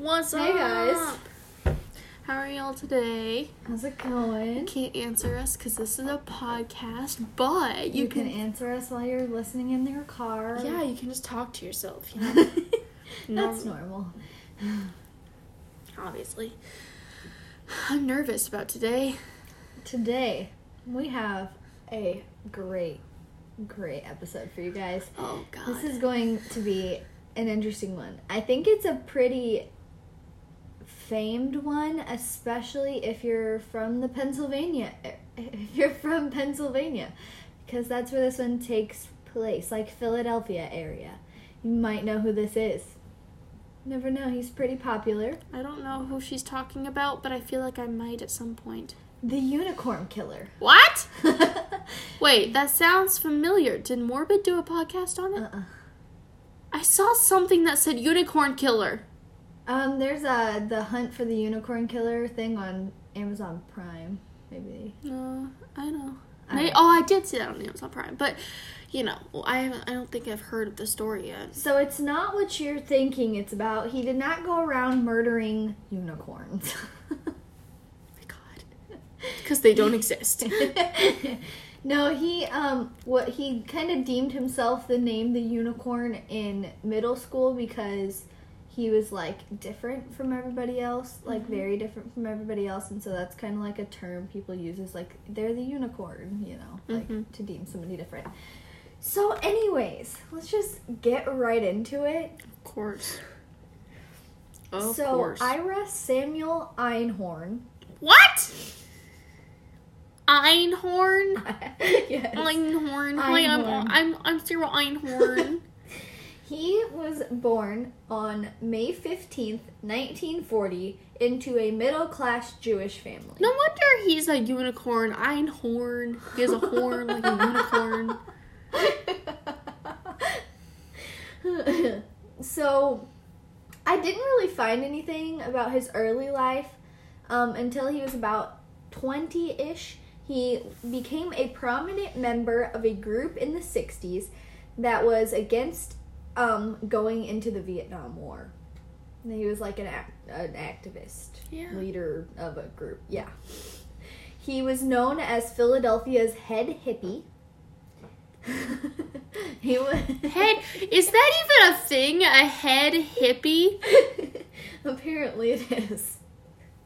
What's Hey, up? guys. How are y'all today? How's it going? You can't answer us because this is a podcast, but you, You can answer us while you're listening in your car. Yeah, you can just talk to yourself. You know, That's normal. obviously. I'm nervous about today. Today, we have a great, great episode for you guys. Oh God. This is going to be an interesting one. I think it's a pretty famed one, especially if you're from the Pennsylvania. If you're from Pennsylvania, because that's where this one takes place, like Philadelphia area. You might know who this is. Never know. He's pretty popular. I don't know who she's talking about, but I feel like I might at some point. The Unicorn Killer. What? Wait, that sounds familiar. Did Morbid do a podcast on it? uh-uh. I saw something that said Unicorn Killer. Um, there's a the Hunt for the Unicorn Killer thing on Amazon Prime. Maybe. Uh, I know. I oh, I did see that on Amazon Prime, but you know, I haven't. I don't think I've heard of the story yet. So it's not what you're thinking it's about. He did not go around murdering unicorns. my God, because they don't exist. no, he um what he kind of deemed himself the name the unicorn in middle school because he was like different from everybody else, like very different from everybody else, and so that's kind of like a term people use is like they're the unicorn, you know, like Mhm. to deem somebody different. So, anyways, let's just get right into it. Of course. Of so, course. Ira Samuel Einhorn. what? Einhorn. yes. Einhorn. Hi, I'm Einhorn. I'm I'm Sarah Einhorn. He was born on May 15th, 1940, into a middle class Jewish family. no wonder he's a unicorn. Einhorn. He has a horn like a unicorn. so, I didn't really find anything about his early life um, until he was about 20 ish. He became a prominent member of a group in the 60s that was against um, going into the Vietnam War. And He was like an, act- an activist, Yeah. leader of a group. Yeah. He was known as Philadelphia's head hippie. he was Head. Is that even a thing? A head hippie? Apparently, it is.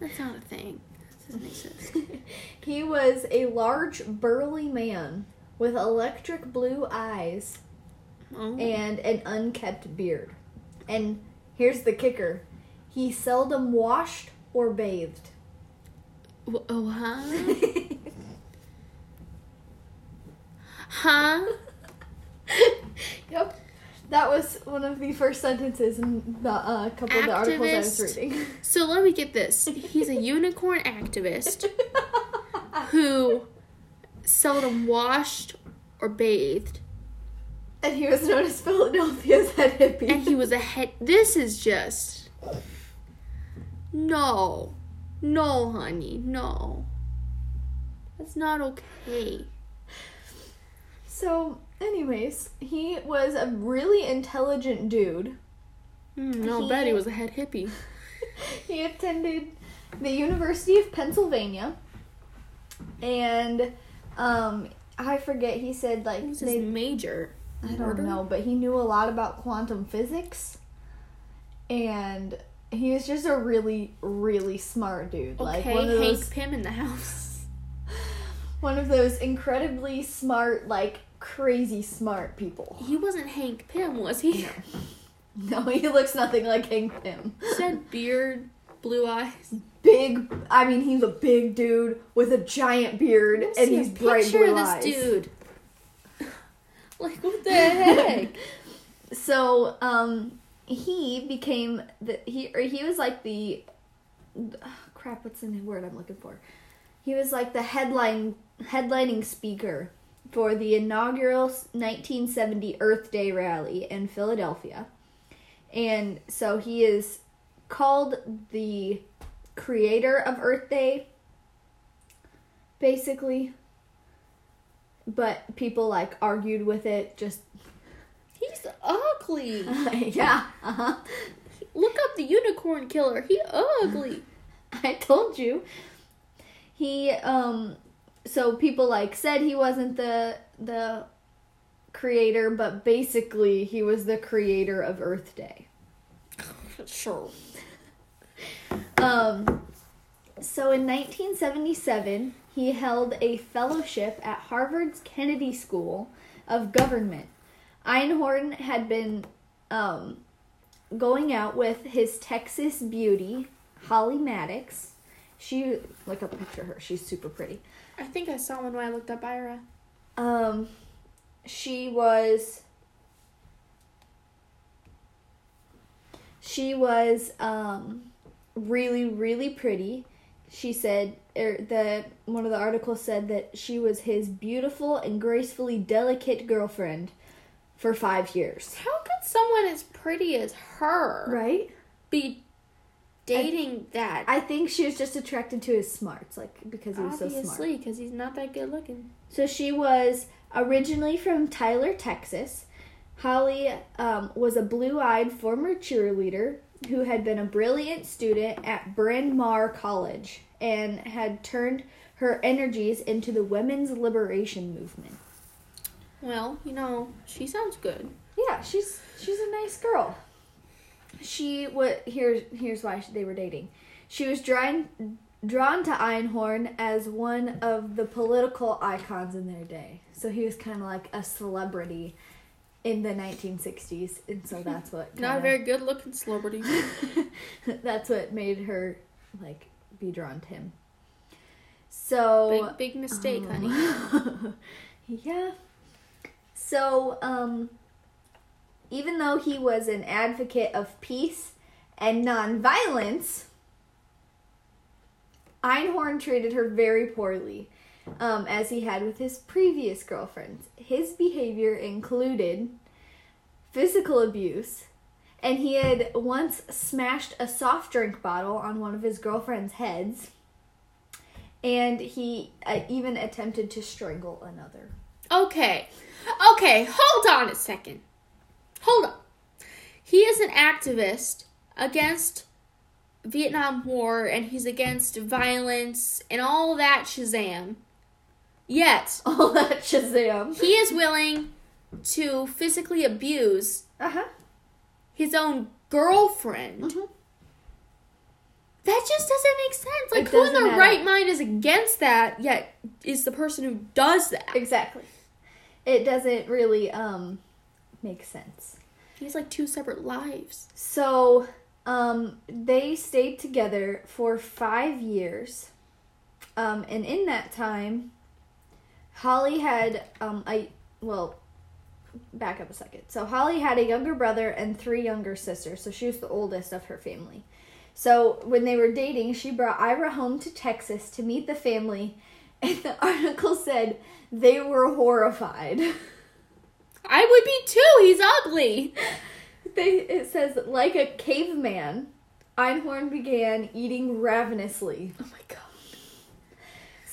That's not a thing. That doesn't exist. he was a large, burly man with electric blue eyes Oh. and an unkept beard. And here's the kicker he seldom washed or bathed. Oh, huh? Huh? yep. That was one of the first sentences in the uh, couple of the articles I was reading. So let me get this. He's a unicorn activist who seldom washed or bathed, and he was known as Philadelphia's head hippie. and he was a head. This is just. No. No, honey. No. That's not okay. So, anyways, he was a really intelligent dude. Mm, no, He- bet he was a head hippie. he attended the University of Pennsylvania, and um, I forget. He said like they, major. I don't know, but he knew a lot about quantum physics, and he was just a really, really smart dude. like Okay, one of Hank those, Pym in the house. one of those incredibly smart, like crazy smart people. He wasn't Hank Pym, was he? No, he looks nothing like Hank Pym. He said beard, blue eyes. Big, I mean, he's a big dude with a giant beard, and he's bright blue this eyes. dude. Like what the heck? So, um, he became the he or he was like the ugh, crap. What's the word I'm looking for? He was like the headline headlining speaker for the inaugural 1970 Earth Day rally in Philadelphia, and so he is called the creator of Earth Day. Basically, but people like argued with it just He's ugly. yeah, uh-huh. Look up the unicorn killer. He ugly. I told you. He um so people like said he wasn't the the creator, but basically he was the creator of Earth Day. Sure. Um so in 1977, he held a fellowship at Harvard's Kennedy School of Government. Einhorn had been um, going out with his Texas beauty, Holly Maddux. She look up a picture of her. She's super pretty. I think I saw one when I looked up Ira. Um, she was. She was um, really, really pretty. She said, er, the one of the articles said that she was his beautiful and gracefully delicate girlfriend for five years. How could someone as pretty as her Right. be dating that? I think she was just attracted to his smarts, like because he was so smart. Obviously, because he's not that good looking. So she was originally from Tyler, Texas. Holly um, was a blue eyed former cheerleader who had been a brilliant student at Bryn Mawr College and had turned her energies into the women's liberation movement. Well, you know, she sounds good. Yeah, she's she's a nice girl. She what here's here's why they were dating. She was drawn drawn to Einhorn as one of the political icons in their day. So he was kind of like a celebrity in the 1960s, and so that's what Not a very good looking celebrity. that's what made her like be drawn to him. So big, big mistake, honey. honey. yeah. So, um, even though he was an advocate of peace and nonviolence, Einhorn treated her very poorly, um, as he had with his previous girlfriends. His behavior included physical abuse, and he had once smashed a soft drink bottle on one of his girlfriend's heads, and he uh, even attempted to strangle another. Okay. Okay, hold on a second. Hold on. He is an activist against Vietnam War and he's against violence and all that Shazam. Yet, All that Shazam. he is willing to physically abuse Uh huh. his own girlfriend. Mhm. That just doesn't make sense. Like, who in their right up. mind is against that, yet is the person who does that? Exactly. It doesn't really um make sense. He's like two separate lives. So, um, they stayed together for five years. Um, and in that time, Holly had, um, I, well, back up a second. So, Holly had a younger brother and three younger sisters. So, she was the oldest of her family. So, when they were dating, she brought Ira home to Texas to meet the family. And the article said they were horrified. I would be too. He's ugly. They, it says, like a caveman, Einhorn began eating ravenously. Oh my god.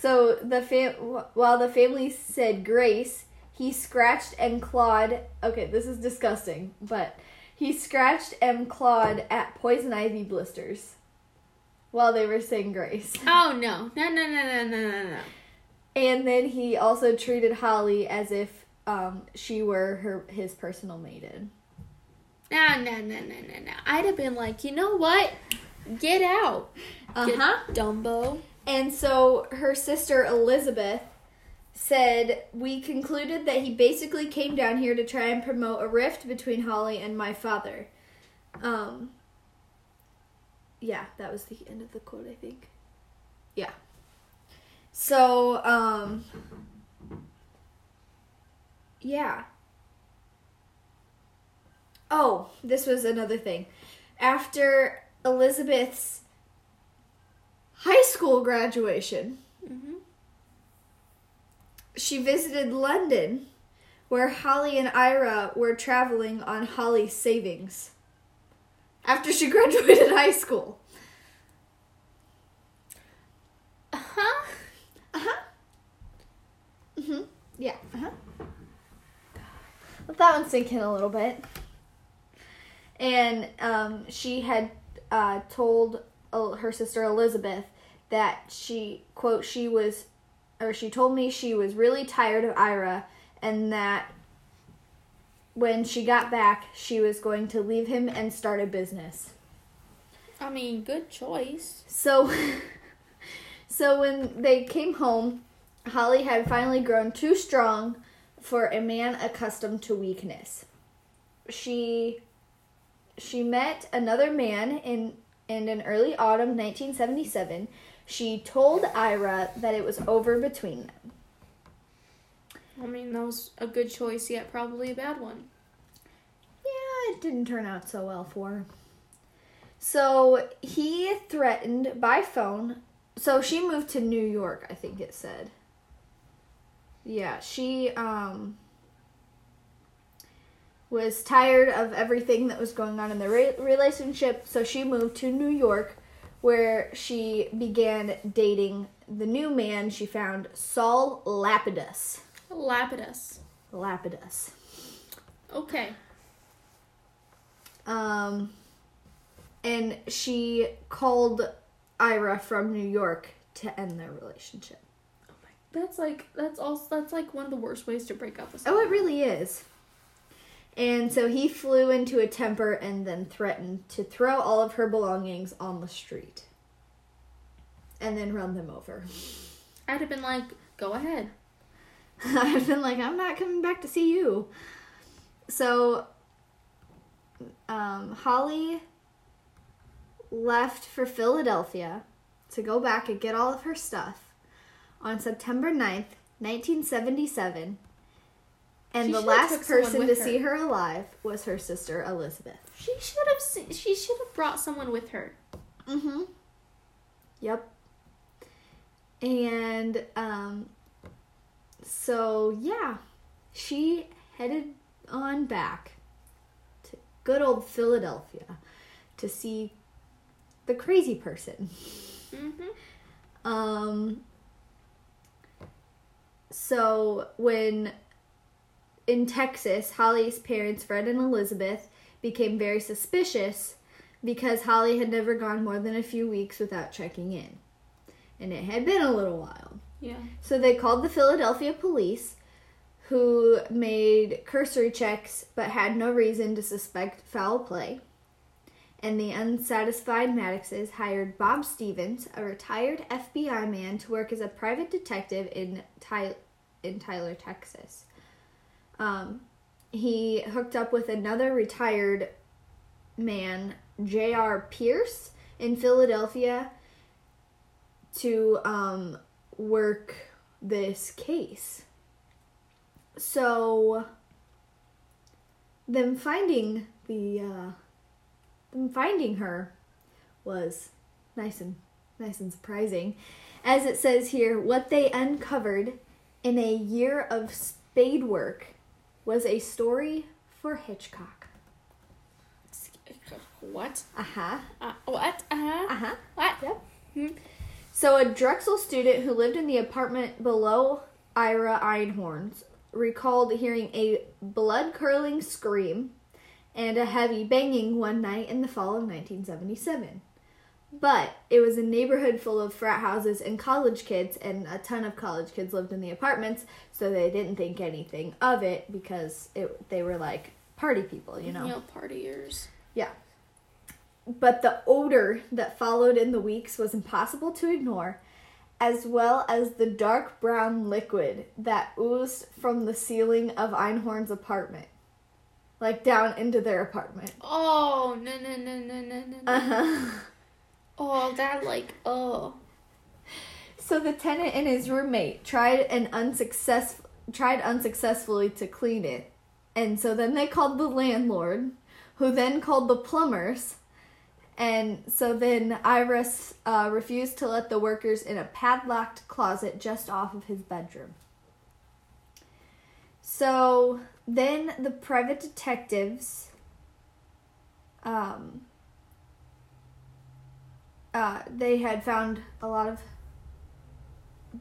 So the fam- while the family said grace, he scratched and clawed. Okay, this is disgusting, but he scratched and clawed at poison ivy blisters while they were saying grace. Oh no. No no no no no no no. And then he also treated Holly as if um, she were her his personal maiden. No no no no no no. I'd have been like, you know what? Get out. Get Dumbo. And so her sister Elizabeth said, We concluded that he basically came down here to try and promote a rift between Holly and my father. Um, yeah, that was the end of the quote, I think. Yeah. So, um, yeah. Oh, this was another thing. After Elizabeth's high school graduation, hmm she visited London, where Holly and Ira were traveling on Holly's savings. After she graduated high school. Uh huh. Uh huh. Mhm. Yeah. Uh huh. Let that one sink in a little bit. and um, she had uh, told Oh, her sister Elizabeth that she quote she was or she told me she was really tired of Ira and that when she got back she was going to leave him and start a business. I mean, good choice. So so when they came home, Holly had finally grown too strong for a man accustomed to weakness. She she met another man in in early autumn 1977. She told Ira that it was over between them. I mean, that was a good choice, yet probably a bad one. Yeah, it didn't turn out so well for her. So he threatened by phone. So she moved to New York, I think it said. Yeah, she um was tired of everything that was going on in their re- relationship, so she moved to New York where she began dating the new man she found, Saul Lapidus. Lapidus. Lapidus. Okay. Um, and she called Ira from New York to end their relationship. Oh my, that's like that's also that's like one of the worst ways to break up with Someone. Oh, it really is. And so he flew into a temper and then threatened to throw all of her belongings on the street and then run them over. I'd have been like, go ahead. I'd have been like, I'm not coming back to see you. So, um, Holly left for Philadelphia to go back and get all of her stuff on September 9th, 1977. And She the last person to her. see her alive was her sister Elizabeth. She should have se- she should have brought someone with her. Mm-hmm. Yep. And um so yeah, she headed on back to good old Philadelphia to see the crazy person. Mm-hmm. Um so when in Texas, Holly's parents, Fred and Elizabeth, became very suspicious because Holly had never gone more than a few weeks without checking in. And it had been a little while. Yeah. So they called the Philadelphia police, who made cursory checks but had no reason to suspect foul play. And the unsatisfied Madduxes hired Bob Stevens, a retired FBI man, to work as a private detective in, Ty- in Tyler, Texas. Um, he hooked up with another retired man, J.R. Pierce, in Philadelphia to um, work this case. So, them finding the uh, them finding her was nice and nice and surprising. As it says here, what they uncovered in a year of spade work was a story for Hitchcock. What? Uh-huh. Uh, what? Uh-huh. Uh-huh. What? Yep. So, a Drexel student who lived in the apartment below Ira Einhorn's recalled hearing a blood curdling scream and a heavy banging one night in the fall of 1977. But it was a neighborhood full of frat houses and college kids, and a ton of college kids lived in the apartments, so they didn't think anything of it because it, they were like party people, you know? You know, partiers. Yeah. But the odor that followed in the weeks was impossible to ignore, as well as the dark brown liquid that oozed from the ceiling of Einhorn's apartment, like down into their apartment. Oh no no no no no no. no. Uh huh. Oh, that like oh. So the tenant and his roommate tried and unsuccessful tried unsuccessfully to clean it, and so then they called the landlord, who then called the plumbers. And so then Iris uh, refused to let the workers in a padlocked closet just off of his bedroom. So then the private detectives um, uh, they had found a lot of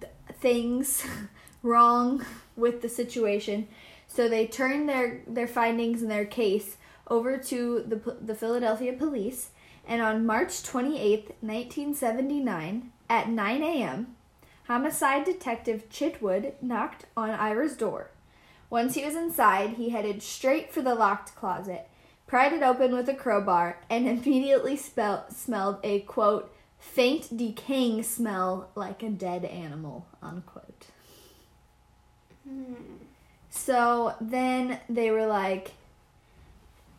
th- things wrong with the situation. So they turned their, their findings and their case over to the, the Philadelphia police, and on March 28th, 1979, at 9 a.m., homicide detective Chitwood knocked on Ira's door. Once he was inside, he headed straight for the locked closet, pried it open with a crowbar, and immediately spell- smelled a quote, faint decaying smell like a dead animal, unquote. So then they were like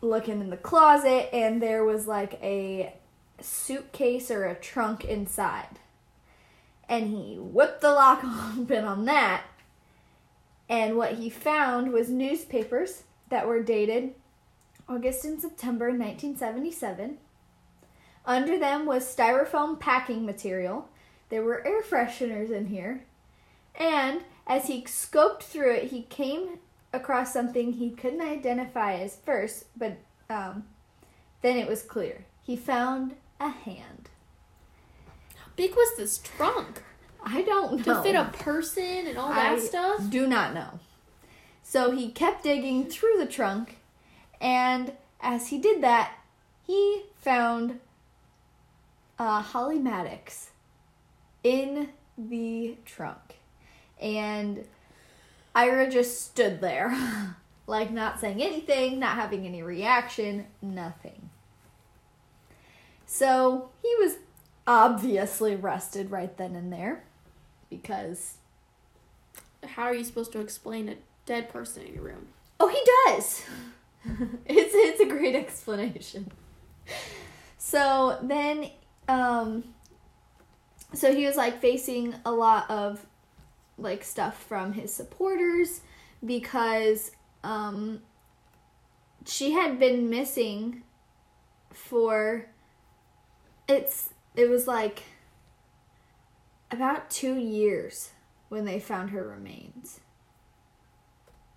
looking in the closet, and there was like a suitcase or a trunk inside. And he whipped the lock open on that. And what he found was newspapers that were dated August and September 1977. Under them was styrofoam packing material. There were air fresheners in here. And as he scoped through it, he came across something he couldn't identify as first, but um, then it was clear. He found a hand. How big was this trunk? I don't know. To fit a person and all that I stuff? Do not know. So he kept digging through the trunk, and as he did that, he found uh, Holly Maddux in the trunk. And Ira just stood there, like not saying anything, not having any reaction, nothing. So he was obviously arrested right then and there because How are you supposed to explain a dead person in your room? Oh, he does. it's it's a great explanation. So then, um, so he was like facing a lot of like stuff from his supporters because um, she had been missing for it's it was like about two years when they found her remains.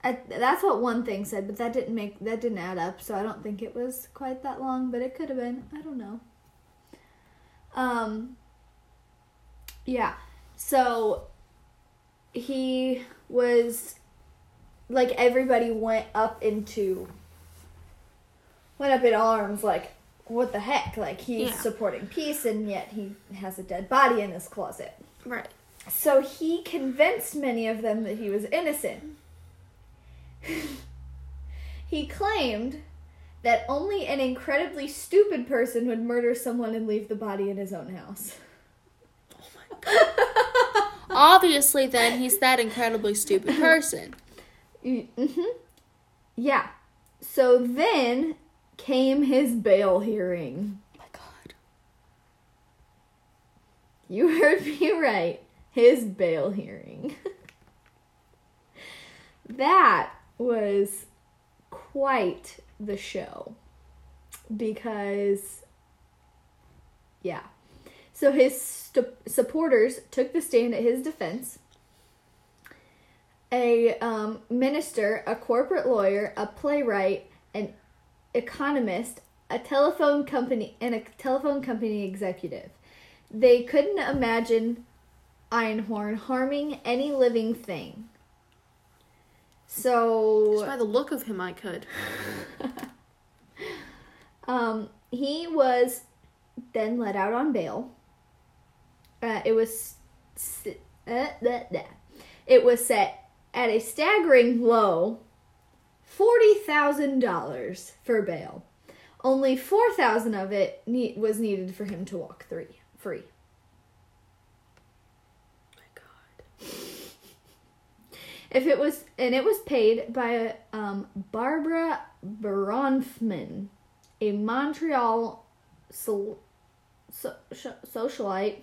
I, that's what one thing said, but that didn't make that didn't add up. So I don't think it was quite that long, but it could have been. I don't know. Um. Yeah. So he was like everybody went up into went up in arms like what the heck like he's Yeah. supporting peace and yet he has a dead body in his closet Right. so he convinced many of them that he was innocent. He claimed that only an incredibly stupid person would murder someone and leave the body in his own house. Oh my god. Obviously, then he's that incredibly stupid person. Mm-hmm. Yeah. So then came his bail hearing. Oh my god. You heard me right. His bail hearing. that was quite the show. Because, yeah. So his st- supporters took the stand at his defense. A um, minister, a corporate lawyer, a playwright, an economist, a telephone company, and a telephone company executive. They couldn't imagine Einhorn harming any living thing. Just So, by the look of him, I could. um, he was then let out on bail. Uh, it was uh, it was set at a staggering low forty thousand dollars for bail. Only four thousand of it ne- was needed for him to walk three free. my god. If it was, and it was paid by um, Barbara Bronfman, a Montreal so, so, socialite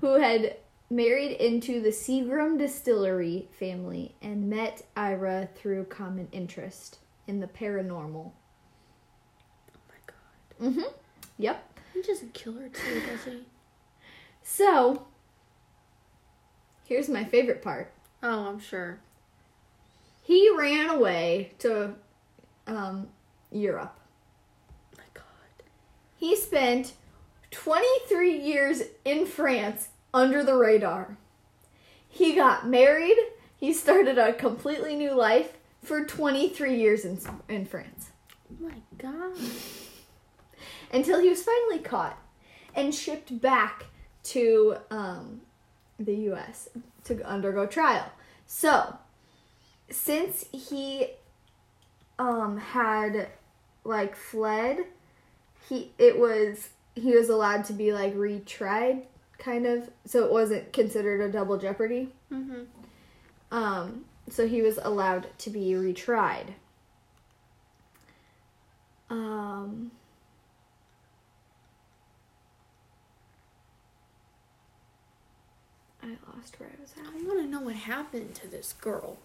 who had married into the Seagram Distillery family and met Ira through common interest in the paranormal. Oh my god. Mm-hmm. Yep. He doesn't kill her too, does he? So, here's my favorite part. Oh, I'm sure. He ran away to um, Europe. Oh my god. He spent 23 years in France under the radar. He got married. He started a completely new life for 23 years in, in France. Oh my god. until he was finally caught and shipped back to um, the U.S. to undergo trial. So, since he um, had like fled, he it was he was allowed to be like retried, kind of. So it wasn't considered a double jeopardy. Mm-hmm. Um, so he was allowed to be retried. Um, I lost where I was at. I want to know what happened to this girl.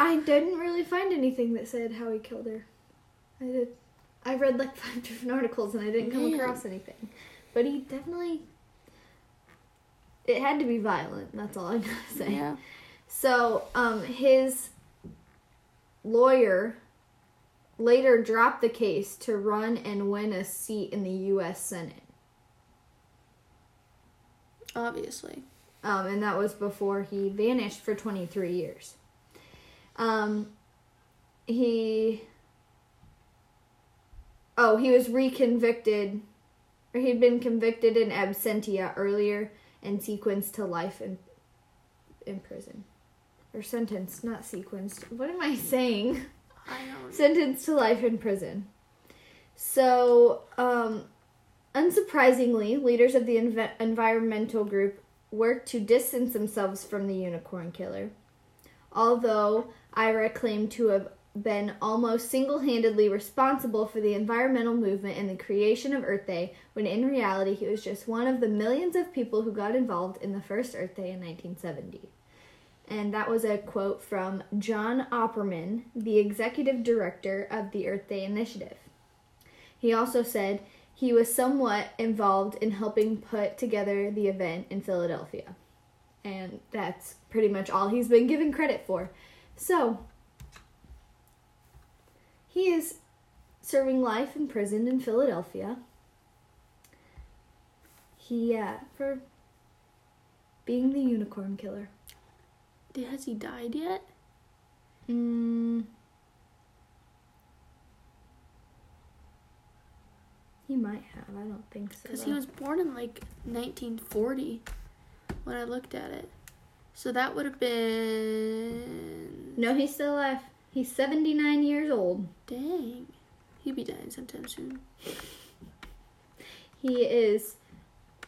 I didn't really find anything that said how he killed her. I did. I read like five different articles and I didn't come Man. across anything. But he definitely. It had to be violent. That's all I'm gonna say. Yeah. So, um, his lawyer later dropped the case to run and win a seat in the U.S. Senate. Obviously. Um, and that was before he vanished for 23 years. Um, he. Oh, he was reconvicted, or he'd been convicted in absentia earlier and sequenced to life in, in prison. Or sentenced, not sequenced. What am I saying? I don't. sentenced to life in prison. So, um, unsurprisingly, leaders of the env- environmental group worked to distance themselves from the unicorn killer. Although Ira claimed to have been almost single handedly responsible for the environmental movement and the creation of Earth Day, when in reality he was just one of the millions of people who got involved in the first Earth Day in 1970. And that was a quote from John Opperman, the executive director of the Earth Day Initiative. He also said he was somewhat involved in helping put together the event in Philadelphia. And that's pretty much all he's been given credit for. So, he is serving life in prison in Philadelphia. He, uh, for being the unicorn killer. Has he died yet? Mm. He might have. I don't think so. Because he was born in like 1940 when I looked at it. So that would have been. No, he's still alive. He's 79 years old. Dang. He'd be dying sometime soon. He is.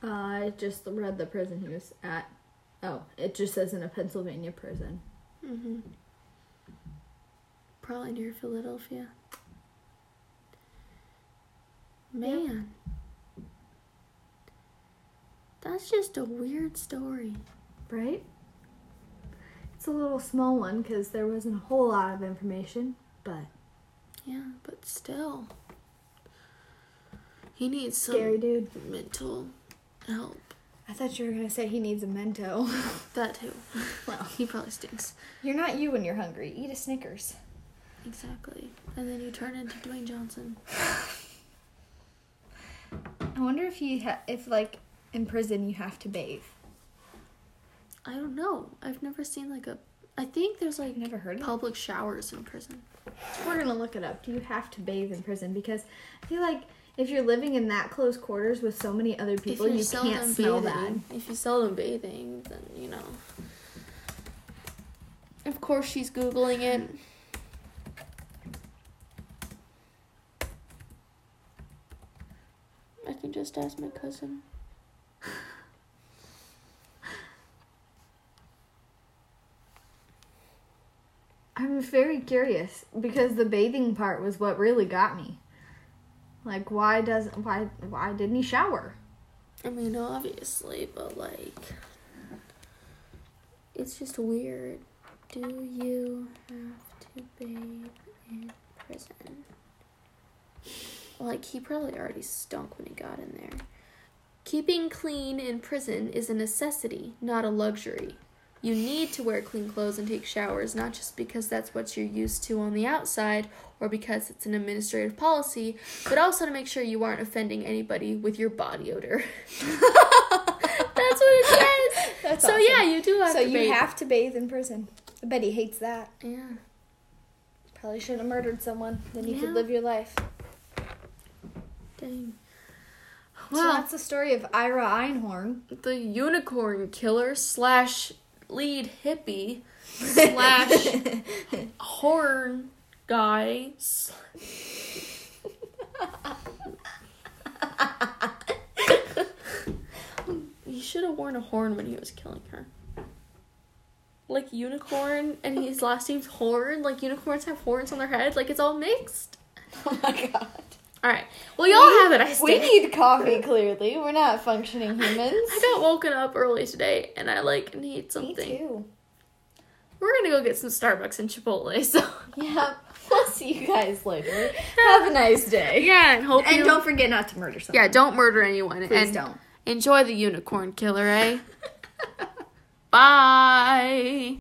Uh, I just read the prison he was at. Oh, it just says in a Pennsylvania prison. Mm-hmm. Probably near Philadelphia. Man. That's just a weird story. Right? It's a little small one because there wasn't a whole lot of information, but Yeah, but still. He needs some scary dude. mental help. I thought you were gonna say he needs a mento. That too. well, He probably stinks. you're not you when you're hungry. Eat a Snickers. Exactly. And then you turn into Dwayne Johnson. I wonder if you ha- if like in prison you have to bathe. I don't know. I've never seen like a. I think there's like Never heard of public showers in prison. We're gonna look it up. Do you have to bathe in prison? Because I feel like if you're living in that close quarters with so many other people, you can't smell bathing, bad. If you seldom bathing, then you know. Of course, she's googling it. I can just ask my cousin. I'm very curious because the bathing part was what really got me. Like, why does why why didn't he shower? I mean, obviously, but like, it's just weird. Do you have to bathe in prison? Like, he probably already stunk when he got in there. Keeping clean in prison is a necessity, not a luxury. You need to wear clean clothes and take showers, not just because that's what you're used to on the outside or because it's an administrative policy, but also to make sure you aren't offending anybody with your body odor. that's what it says. That's so yeah, you do have so to you bathe. have to bathe in prison. I bet he hates that. Yeah. Probably should have murdered someone. Then you Yeah. could live your life. Dang. so Well, that's the story of Ira Einhorn. the unicorn killer slash lead hippie slash horn guy. He should have worn a horn when he was killing her. Like unicorn, and his last name's Horn. Like unicorns have horns on their head. Like it's all mixed. oh my god. All right. Well, y'all have it. I We need coffee, clearly. We're not functioning humans. I got woken up early today, and I like need something. Me something. too. We're gonna go get some Starbucks and Chipotle. So Yeah. We'll see you guys later. Have a nice day. yeah, and hope And you. don't forget not to murder someone. yeah, don't murder anyone. Please and don't. enjoy the unicorn killer, eh? Bye.